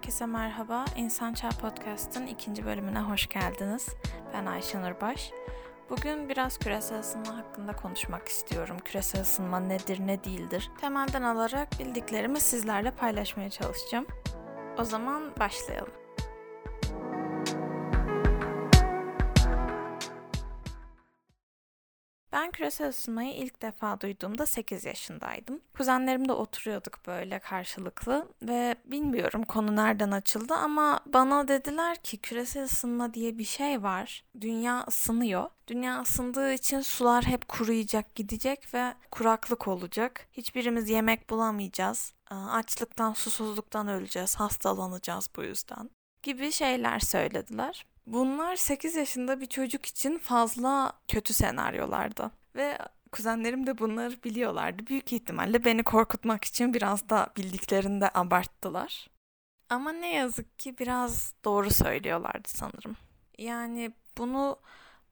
Herkese merhaba. İnsan Çağ Podcast'ın ikinci bölümüne hoş geldiniz. Ben Ayşenur Baş. Bugün biraz küresel ısınma hakkında konuşmak istiyorum. Küresel ısınma nedir, ne değildir? Temelden alarak bildiklerimi sizlerle paylaşmaya çalışacağım. O zaman başlayalım. Ben küresel ısınmayı ilk defa duyduğumda 8 yaşındaydım. Kuzenlerimle oturuyorduk böyle karşılıklı ve bilmiyorum konu nereden açıldı ama bana dediler ki küresel ısınma diye bir şey var. Dünya ısınıyor. Dünya ısındığı için sular hep kuruyacak, gidecek ve kuraklık olacak. Hiçbirimiz yemek bulamayacağız. Açlıktan, susuzluktan öleceğiz, hastalanacağız bu yüzden gibi şeyler söylediler. Bunlar 8 yaşında bir çocuk için fazla kötü senaryolardı. Ve kuzenlerim de bunları biliyorlardı. Büyük ihtimalle beni korkutmak için biraz da bildiklerinde abarttılar. Ama ne yazık ki biraz doğru söylüyorlardı sanırım. Yani bunu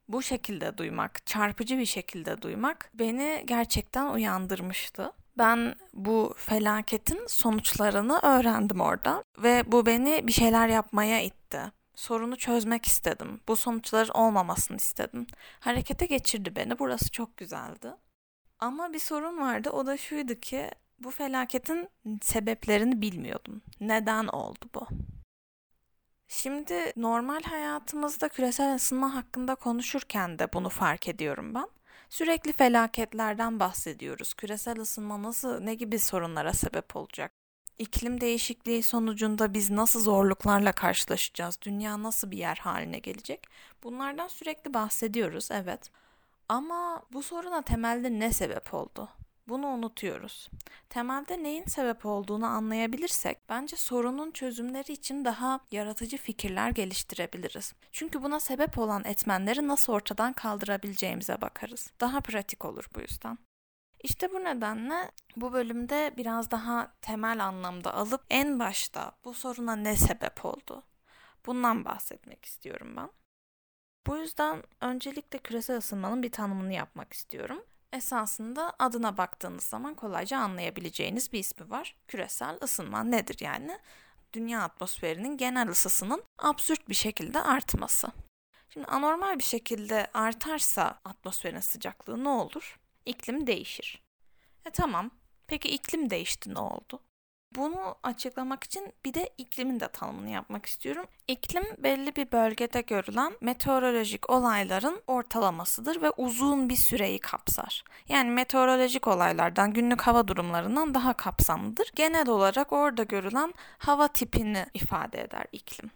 bu şekilde duymak, çarpıcı bir şekilde duymak beni gerçekten uyandırmıştı. Ben bu felaketin sonuçlarını öğrendim orada ve bu beni bir şeyler yapmaya itti sorunu çözmek istedim. Bu sonuçların olmamasını istedim. Harekete geçirdi beni. Burası çok güzeldi. Ama bir sorun vardı. O da şuydu ki bu felaketin sebeplerini bilmiyordum. Neden oldu bu? Şimdi normal hayatımızda küresel ısınma hakkında konuşurken de bunu fark ediyorum ben. Sürekli felaketlerden bahsediyoruz. Küresel ısınma nasıl, ne gibi sorunlara sebep olacak? İklim değişikliği sonucunda biz nasıl zorluklarla karşılaşacağız? Dünya nasıl bir yer haline gelecek? Bunlardan sürekli bahsediyoruz, evet. Ama bu soruna temelde ne sebep oldu? Bunu unutuyoruz. Temelde neyin sebep olduğunu anlayabilirsek bence sorunun çözümleri için daha yaratıcı fikirler geliştirebiliriz. Çünkü buna sebep olan etmenleri nasıl ortadan kaldırabileceğimize bakarız. Daha pratik olur bu yüzden. İşte bu nedenle bu bölümde biraz daha temel anlamda alıp en başta bu soruna ne sebep oldu? Bundan bahsetmek istiyorum ben. Bu yüzden öncelikle küresel ısınmanın bir tanımını yapmak istiyorum. Esasında adına baktığınız zaman kolayca anlayabileceğiniz bir ismi var. Küresel ısınma nedir yani? Dünya atmosferinin genel ısısının absürt bir şekilde artması. Şimdi anormal bir şekilde artarsa atmosferin sıcaklığı ne olur? İklim değişir. E tamam. Peki iklim değişti ne oldu? Bunu açıklamak için bir de iklimin de tanımını yapmak istiyorum. İklim belli bir bölgede görülen meteorolojik olayların ortalamasıdır ve uzun bir süreyi kapsar. Yani meteorolojik olaylardan, günlük hava durumlarından daha kapsamlıdır. Genel olarak orada görülen hava tipini ifade eder iklim.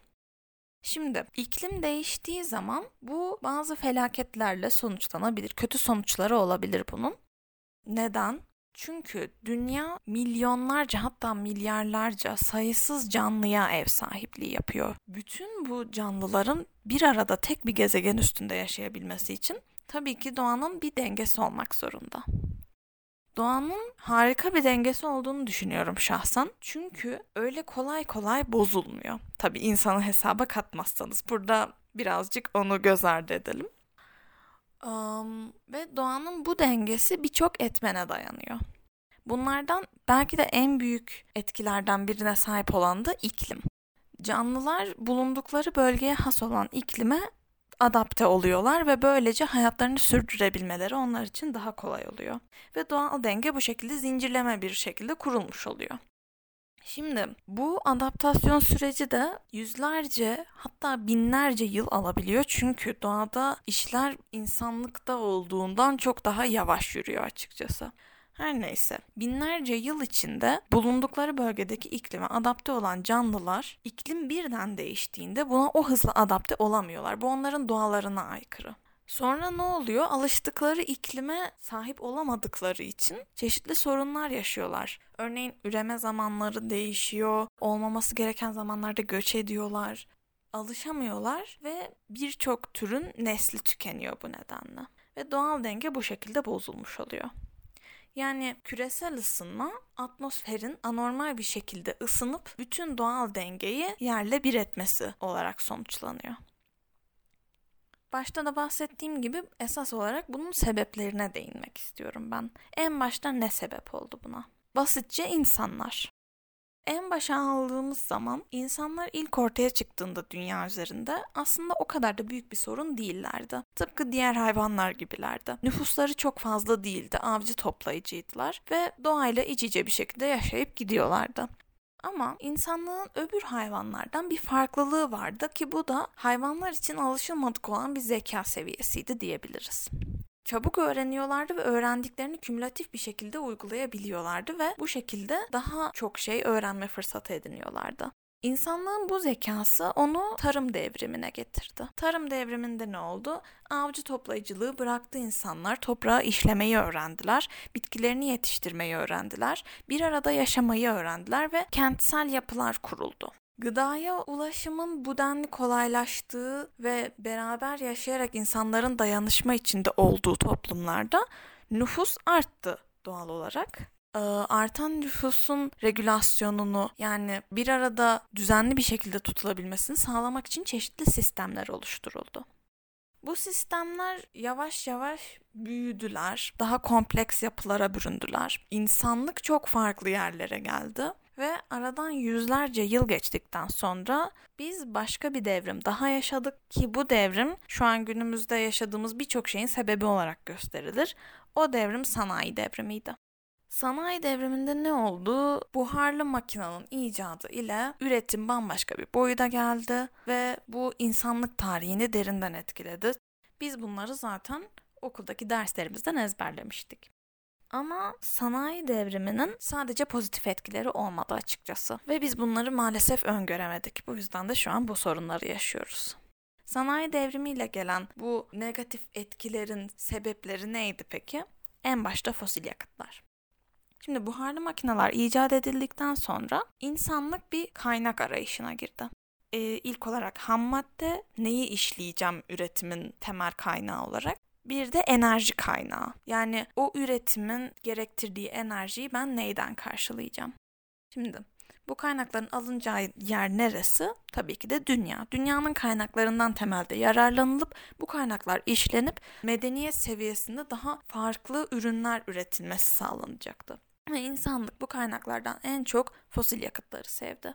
Şimdi iklim değiştiği zaman bu bazı felaketlerle sonuçlanabilir. Kötü sonuçları olabilir bunun. Neden? Çünkü dünya milyonlarca hatta milyarlarca sayısız canlıya ev sahipliği yapıyor. Bütün bu canlıların bir arada tek bir gezegen üstünde yaşayabilmesi için tabii ki doğanın bir dengesi olmak zorunda. Doğanın harika bir dengesi olduğunu düşünüyorum şahsen. Çünkü öyle kolay kolay bozulmuyor. Tabii insanı hesaba katmazsanız. Burada birazcık onu göz ardı edelim. Um, ve doğanın bu dengesi birçok etmene dayanıyor. Bunlardan belki de en büyük etkilerden birine sahip olan da iklim. Canlılar bulundukları bölgeye has olan iklime adapte oluyorlar ve böylece hayatlarını sürdürebilmeleri onlar için daha kolay oluyor. Ve doğal denge bu şekilde zincirleme bir şekilde kurulmuş oluyor. Şimdi bu adaptasyon süreci de yüzlerce hatta binlerce yıl alabiliyor. Çünkü doğada işler insanlıkta olduğundan çok daha yavaş yürüyor açıkçası. Her neyse binlerce yıl içinde bulundukları bölgedeki iklime adapte olan canlılar iklim birden değiştiğinde buna o hızla adapte olamıyorlar. Bu onların doğalarına aykırı. Sonra ne oluyor? Alıştıkları iklime sahip olamadıkları için çeşitli sorunlar yaşıyorlar. Örneğin üreme zamanları değişiyor, olmaması gereken zamanlarda göç ediyorlar. Alışamıyorlar ve birçok türün nesli tükeniyor bu nedenle. Ve doğal denge bu şekilde bozulmuş oluyor. Yani küresel ısınma atmosferin anormal bir şekilde ısınıp bütün doğal dengeyi yerle bir etmesi olarak sonuçlanıyor. Başta da bahsettiğim gibi esas olarak bunun sebeplerine değinmek istiyorum ben. En başta ne sebep oldu buna? Basitçe insanlar. En başa aldığımız zaman insanlar ilk ortaya çıktığında dünya üzerinde aslında o kadar da büyük bir sorun değillerdi. Tıpkı diğer hayvanlar gibilerdi. Nüfusları çok fazla değildi, avcı toplayıcıydılar ve doğayla iç içe bir şekilde yaşayıp gidiyorlardı. Ama insanlığın öbür hayvanlardan bir farklılığı vardı ki bu da hayvanlar için alışılmadık olan bir zeka seviyesiydi diyebiliriz. Çabuk öğreniyorlardı ve öğrendiklerini kümülatif bir şekilde uygulayabiliyorlardı ve bu şekilde daha çok şey öğrenme fırsatı ediniyorlardı. İnsanlığın bu zekası onu tarım devrimine getirdi. Tarım devriminde ne oldu? Avcı toplayıcılığı bıraktı insanlar toprağı işlemeyi öğrendiler, bitkilerini yetiştirmeyi öğrendiler, bir arada yaşamayı öğrendiler ve kentsel yapılar kuruldu. Gıdaya ulaşımın bu denli kolaylaştığı ve beraber yaşayarak insanların dayanışma içinde olduğu toplumlarda nüfus arttı doğal olarak. Ee, artan nüfusun regülasyonunu yani bir arada düzenli bir şekilde tutulabilmesini sağlamak için çeşitli sistemler oluşturuldu. Bu sistemler yavaş yavaş büyüdüler, daha kompleks yapılara büründüler. İnsanlık çok farklı yerlere geldi ve aradan yüzlerce yıl geçtikten sonra biz başka bir devrim daha yaşadık ki bu devrim şu an günümüzde yaşadığımız birçok şeyin sebebi olarak gösterilir. O devrim sanayi devrimiydi. Sanayi devriminde ne oldu? Buharlı makinenin icadı ile üretim bambaşka bir boyuta geldi ve bu insanlık tarihini derinden etkiledi. Biz bunları zaten okuldaki derslerimizden ezberlemiştik. Ama sanayi devriminin sadece pozitif etkileri olmadı açıkçası. Ve biz bunları maalesef öngöremedik. Bu yüzden de şu an bu sorunları yaşıyoruz. Sanayi devrimiyle gelen bu negatif etkilerin sebepleri neydi peki? En başta fosil yakıtlar. Şimdi buharlı makineler icat edildikten sonra insanlık bir kaynak arayışına girdi. Ee, ilk olarak ham madde neyi işleyeceğim üretimin temel kaynağı olarak. Bir de enerji kaynağı. Yani o üretimin gerektirdiği enerjiyi ben neyden karşılayacağım? Şimdi bu kaynakların alınacağı yer neresi? Tabii ki de dünya. Dünyanın kaynaklarından temelde yararlanılıp bu kaynaklar işlenip medeniyet seviyesinde daha farklı ürünler üretilmesi sağlanacaktı. Ve insanlık bu kaynaklardan en çok fosil yakıtları sevdi.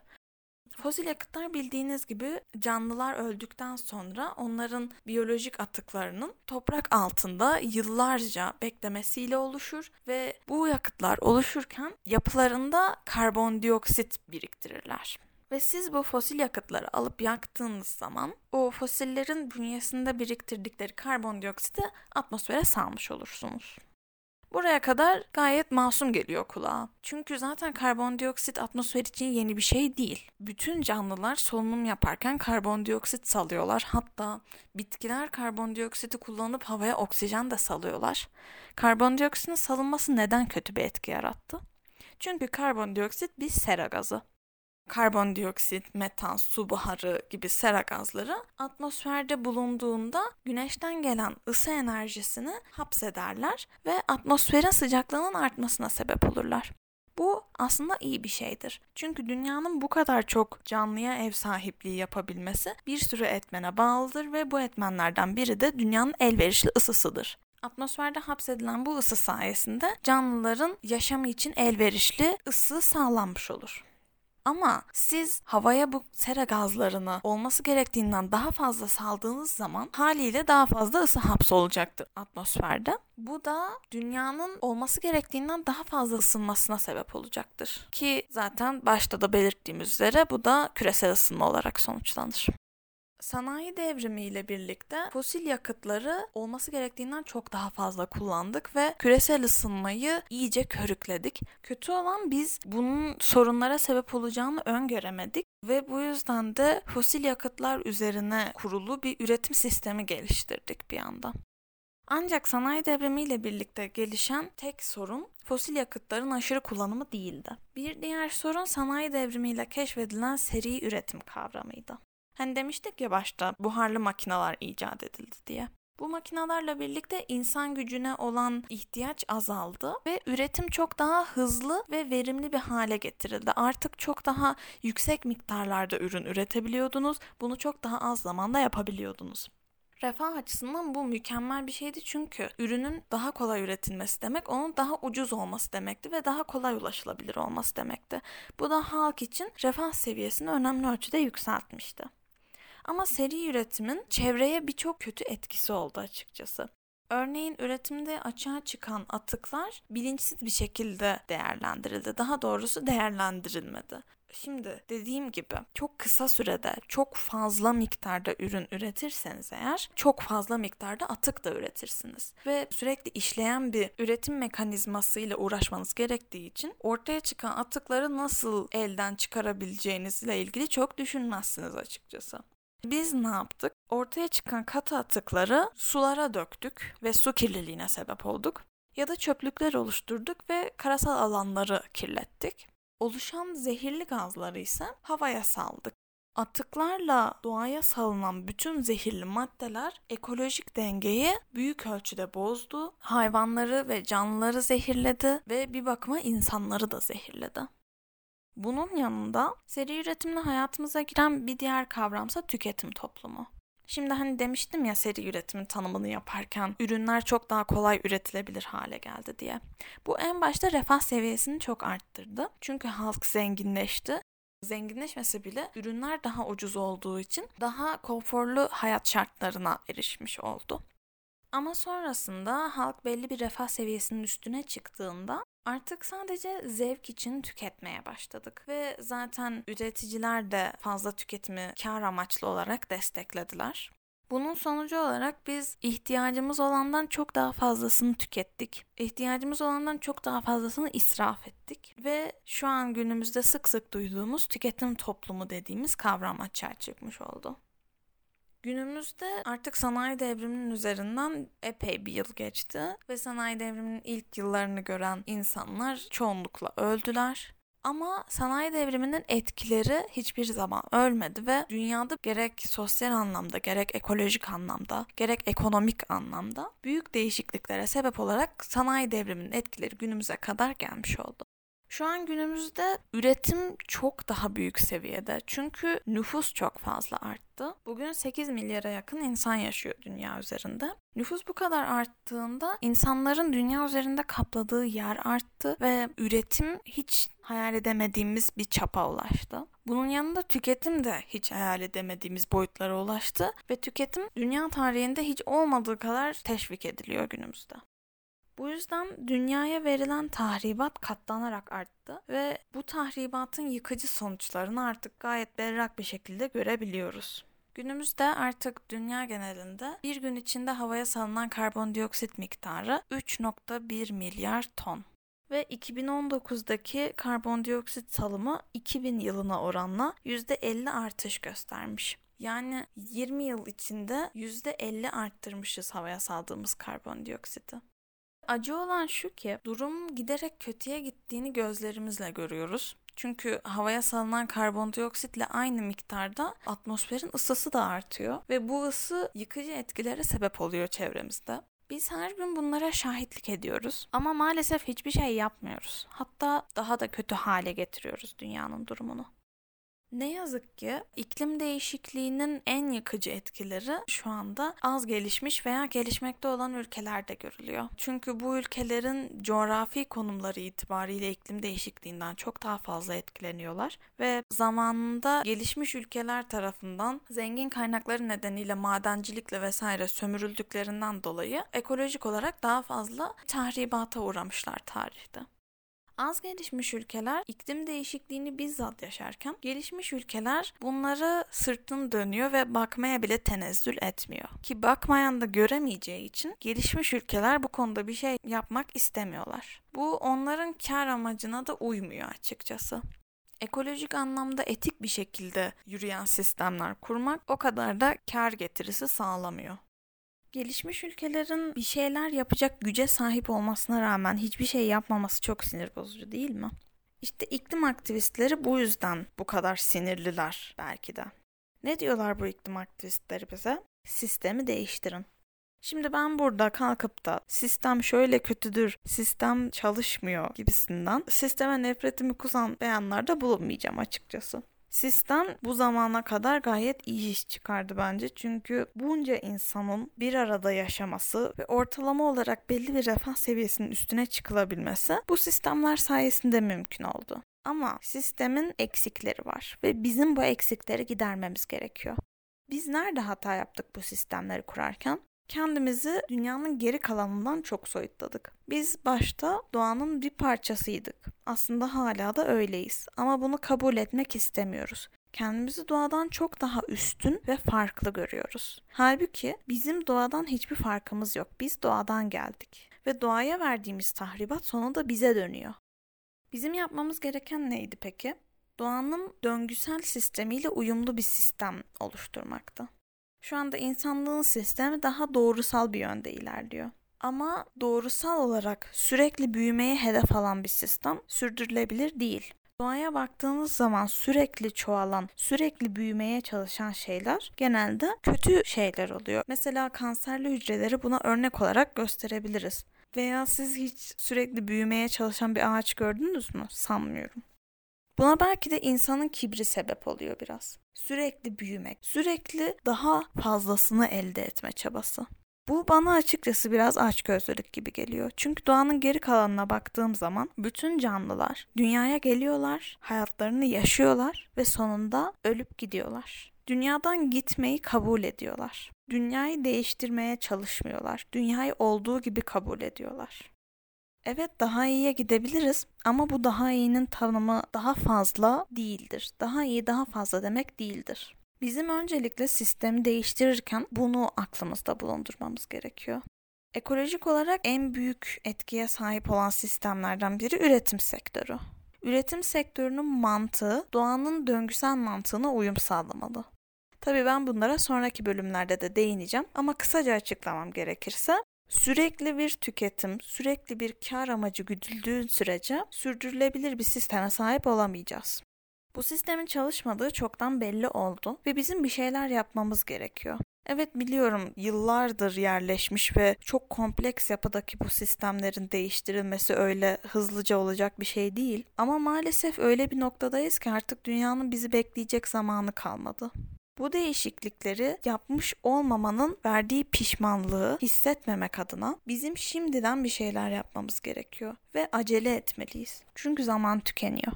Fosil yakıtlar bildiğiniz gibi canlılar öldükten sonra onların biyolojik atıklarının toprak altında yıllarca beklemesiyle oluşur ve bu yakıtlar oluşurken yapılarında karbondioksit biriktirirler. Ve siz bu fosil yakıtları alıp yaktığınız zaman o fosillerin bünyesinde biriktirdikleri karbondioksiti atmosfere salmış olursunuz. Buraya kadar gayet masum geliyor kulağa. Çünkü zaten karbondioksit atmosfer için yeni bir şey değil. Bütün canlılar solunum yaparken karbondioksit salıyorlar. Hatta bitkiler karbondioksiti kullanıp havaya oksijen de salıyorlar. Karbondioksitin salınması neden kötü bir etki yarattı? Çünkü karbondioksit bir sera gazı karbondioksit, metan, su buharı gibi sera gazları atmosferde bulunduğunda güneşten gelen ısı enerjisini hapsederler ve atmosferin sıcaklığının artmasına sebep olurlar. Bu aslında iyi bir şeydir. Çünkü dünyanın bu kadar çok canlıya ev sahipliği yapabilmesi bir sürü etmene bağlıdır ve bu etmenlerden biri de dünyanın elverişli ısısıdır. Atmosferde hapsedilen bu ısı sayesinde canlıların yaşamı için elverişli ısı sağlanmış olur. Ama siz havaya bu sera gazlarını olması gerektiğinden daha fazla saldığınız zaman haliyle daha fazla ısı hapsolacaktır atmosferde. Bu da dünyanın olması gerektiğinden daha fazla ısınmasına sebep olacaktır. Ki zaten başta da belirttiğimiz üzere bu da küresel ısınma olarak sonuçlanır. Sanayi devrimiyle birlikte fosil yakıtları olması gerektiğinden çok daha fazla kullandık ve küresel ısınmayı iyice körükledik. Kötü olan biz bunun sorunlara sebep olacağını öngöremedik ve bu yüzden de fosil yakıtlar üzerine kurulu bir üretim sistemi geliştirdik bir yandan. Ancak sanayi devrimiyle birlikte gelişen tek sorun fosil yakıtların aşırı kullanımı değildi. Bir diğer sorun sanayi devrimiyle keşfedilen seri üretim kavramıydı. Hani demiştik ya başta buharlı makineler icat edildi diye. Bu makinalarla birlikte insan gücüne olan ihtiyaç azaldı ve üretim çok daha hızlı ve verimli bir hale getirildi. Artık çok daha yüksek miktarlarda ürün üretebiliyordunuz. Bunu çok daha az zamanda yapabiliyordunuz. Refah açısından bu mükemmel bir şeydi çünkü ürünün daha kolay üretilmesi demek onun daha ucuz olması demekti ve daha kolay ulaşılabilir olması demekti. Bu da halk için refah seviyesini önemli ölçüde yükseltmişti. Ama seri üretimin çevreye birçok kötü etkisi oldu açıkçası. Örneğin üretimde açığa çıkan atıklar bilinçsiz bir şekilde değerlendirildi. Daha doğrusu değerlendirilmedi. Şimdi dediğim gibi çok kısa sürede çok fazla miktarda ürün üretirseniz eğer çok fazla miktarda atık da üretirsiniz. Ve sürekli işleyen bir üretim mekanizması ile uğraşmanız gerektiği için ortaya çıkan atıkları nasıl elden çıkarabileceğinizle ilgili çok düşünmezsiniz açıkçası. Biz ne yaptık? Ortaya çıkan katı atıkları sulara döktük ve su kirliliğine sebep olduk. Ya da çöplükler oluşturduk ve karasal alanları kirlettik. Oluşan zehirli gazları ise havaya saldık. Atıklarla doğaya salınan bütün zehirli maddeler ekolojik dengeyi büyük ölçüde bozdu. Hayvanları ve canlıları zehirledi ve bir bakıma insanları da zehirledi. Bunun yanında seri üretimle hayatımıza giren bir diğer kavramsa tüketim toplumu. Şimdi hani demiştim ya seri üretimin tanımını yaparken ürünler çok daha kolay üretilebilir hale geldi diye. Bu en başta refah seviyesini çok arttırdı. Çünkü halk zenginleşti. Zenginleşmesi bile ürünler daha ucuz olduğu için daha konforlu hayat şartlarına erişmiş oldu. Ama sonrasında halk belli bir refah seviyesinin üstüne çıktığında Artık sadece zevk için tüketmeye başladık ve zaten üreticiler de fazla tüketimi kar amaçlı olarak desteklediler. Bunun sonucu olarak biz ihtiyacımız olandan çok daha fazlasını tükettik. İhtiyacımız olandan çok daha fazlasını israf ettik ve şu an günümüzde sık sık duyduğumuz tüketim toplumu dediğimiz kavram açığa çıkmış oldu. Günümüzde artık sanayi devriminin üzerinden epey bir yıl geçti ve sanayi devriminin ilk yıllarını gören insanlar çoğunlukla öldüler. Ama sanayi devriminin etkileri hiçbir zaman ölmedi ve dünyada gerek sosyal anlamda, gerek ekolojik anlamda, gerek ekonomik anlamda büyük değişikliklere sebep olarak sanayi devriminin etkileri günümüze kadar gelmiş oldu. Şu an günümüzde üretim çok daha büyük seviyede. Çünkü nüfus çok fazla arttı. Bugün 8 milyara yakın insan yaşıyor dünya üzerinde. Nüfus bu kadar arttığında insanların dünya üzerinde kapladığı yer arttı ve üretim hiç hayal edemediğimiz bir çapa ulaştı. Bunun yanında tüketim de hiç hayal edemediğimiz boyutlara ulaştı ve tüketim dünya tarihinde hiç olmadığı kadar teşvik ediliyor günümüzde. Bu yüzden dünyaya verilen tahribat katlanarak arttı ve bu tahribatın yıkıcı sonuçlarını artık gayet berrak bir şekilde görebiliyoruz. Günümüzde artık dünya genelinde bir gün içinde havaya salınan karbondioksit miktarı 3.1 milyar ton ve 2019'daki karbondioksit salımı 2000 yılına oranla %50 artış göstermiş. Yani 20 yıl içinde %50 arttırmışız havaya saldığımız karbondioksiti. Acı olan şu ki durum giderek kötüye gittiğini gözlerimizle görüyoruz. Çünkü havaya salınan karbondioksitle aynı miktarda atmosferin ısısı da artıyor ve bu ısı yıkıcı etkilere sebep oluyor çevremizde. Biz her gün bunlara şahitlik ediyoruz ama maalesef hiçbir şey yapmıyoruz. Hatta daha da kötü hale getiriyoruz dünyanın durumunu. Ne yazık ki iklim değişikliğinin en yıkıcı etkileri şu anda az gelişmiş veya gelişmekte olan ülkelerde görülüyor. Çünkü bu ülkelerin coğrafi konumları itibariyle iklim değişikliğinden çok daha fazla etkileniyorlar ve zamanında gelişmiş ülkeler tarafından zengin kaynakları nedeniyle madencilikle vesaire sömürüldüklerinden dolayı ekolojik olarak daha fazla tahribata uğramışlar tarihte. Az gelişmiş ülkeler iklim değişikliğini bizzat yaşarken gelişmiş ülkeler bunları sırtını dönüyor ve bakmaya bile tenezzül etmiyor. Ki bakmayan da göremeyeceği için gelişmiş ülkeler bu konuda bir şey yapmak istemiyorlar. Bu onların kar amacına da uymuyor açıkçası ekolojik anlamda etik bir şekilde yürüyen sistemler kurmak o kadar da kar getirisi sağlamıyor. Gelişmiş ülkelerin bir şeyler yapacak güce sahip olmasına rağmen hiçbir şey yapmaması çok sinir bozucu değil mi? İşte iklim aktivistleri bu yüzden bu kadar sinirliler belki de. Ne diyorlar bu iklim aktivistleri bize? Sistemi değiştirin. Şimdi ben burada kalkıp da sistem şöyle kötüdür, sistem çalışmıyor gibisinden sisteme nefretimi kusan beyanlarda bulunmayacağım açıkçası. Sistem bu zamana kadar gayet iyi iş çıkardı bence. Çünkü bunca insanın bir arada yaşaması ve ortalama olarak belli bir refah seviyesinin üstüne çıkılabilmesi bu sistemler sayesinde mümkün oldu. Ama sistemin eksikleri var ve bizim bu eksikleri gidermemiz gerekiyor. Biz nerede hata yaptık bu sistemleri kurarken? Kendimizi dünyanın geri kalanından çok soyutladık. Biz başta doğanın bir parçasıydık. Aslında hala da öyleyiz ama bunu kabul etmek istemiyoruz. Kendimizi doğadan çok daha üstün ve farklı görüyoruz. Halbuki bizim doğadan hiçbir farkımız yok. Biz doğadan geldik ve doğaya verdiğimiz tahribat sonunda bize dönüyor. Bizim yapmamız gereken neydi peki? Doğanın döngüsel sistemiyle uyumlu bir sistem oluşturmakta. Şu anda insanlığın sistemi daha doğrusal bir yönde ilerliyor. Ama doğrusal olarak sürekli büyümeye hedef alan bir sistem sürdürülebilir değil. Doğaya baktığınız zaman sürekli çoğalan, sürekli büyümeye çalışan şeyler genelde kötü şeyler oluyor. Mesela kanserli hücreleri buna örnek olarak gösterebiliriz. Veya siz hiç sürekli büyümeye çalışan bir ağaç gördünüz mü? Sanmıyorum. Buna belki de insanın kibri sebep oluyor biraz. Sürekli büyümek, sürekli daha fazlasını elde etme çabası. Bu bana açıkçası biraz açgözlülük gibi geliyor. Çünkü doğanın geri kalanına baktığım zaman bütün canlılar dünyaya geliyorlar, hayatlarını yaşıyorlar ve sonunda ölüp gidiyorlar. Dünyadan gitmeyi kabul ediyorlar. Dünyayı değiştirmeye çalışmıyorlar. Dünyayı olduğu gibi kabul ediyorlar. Evet daha iyiye gidebiliriz ama bu daha iyinin tanımı daha fazla değildir. Daha iyi daha fazla demek değildir. Bizim öncelikle sistemi değiştirirken bunu aklımızda bulundurmamız gerekiyor. Ekolojik olarak en büyük etkiye sahip olan sistemlerden biri üretim sektörü. Üretim sektörünün mantığı doğanın döngüsel mantığına uyum sağlamalı. Tabii ben bunlara sonraki bölümlerde de değineceğim ama kısaca açıklamam gerekirse Sürekli bir tüketim, sürekli bir kar amacı güdüldüğü sürece sürdürülebilir bir sisteme sahip olamayacağız. Bu sistemin çalışmadığı çoktan belli oldu ve bizim bir şeyler yapmamız gerekiyor. Evet biliyorum yıllardır yerleşmiş ve çok kompleks yapıdaki bu sistemlerin değiştirilmesi öyle hızlıca olacak bir şey değil. Ama maalesef öyle bir noktadayız ki artık dünyanın bizi bekleyecek zamanı kalmadı. Bu değişiklikleri yapmış olmamanın verdiği pişmanlığı hissetmemek adına bizim şimdiden bir şeyler yapmamız gerekiyor ve acele etmeliyiz. Çünkü zaman tükeniyor.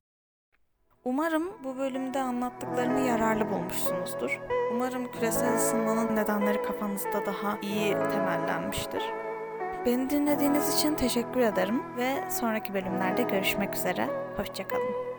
Umarım bu bölümde anlattıklarımı yararlı bulmuşsunuzdur. Umarım küresel ısınmanın nedenleri kafanızda daha iyi temellenmiştir. Beni dinlediğiniz için teşekkür ederim ve sonraki bölümlerde görüşmek üzere. Hoşçakalın.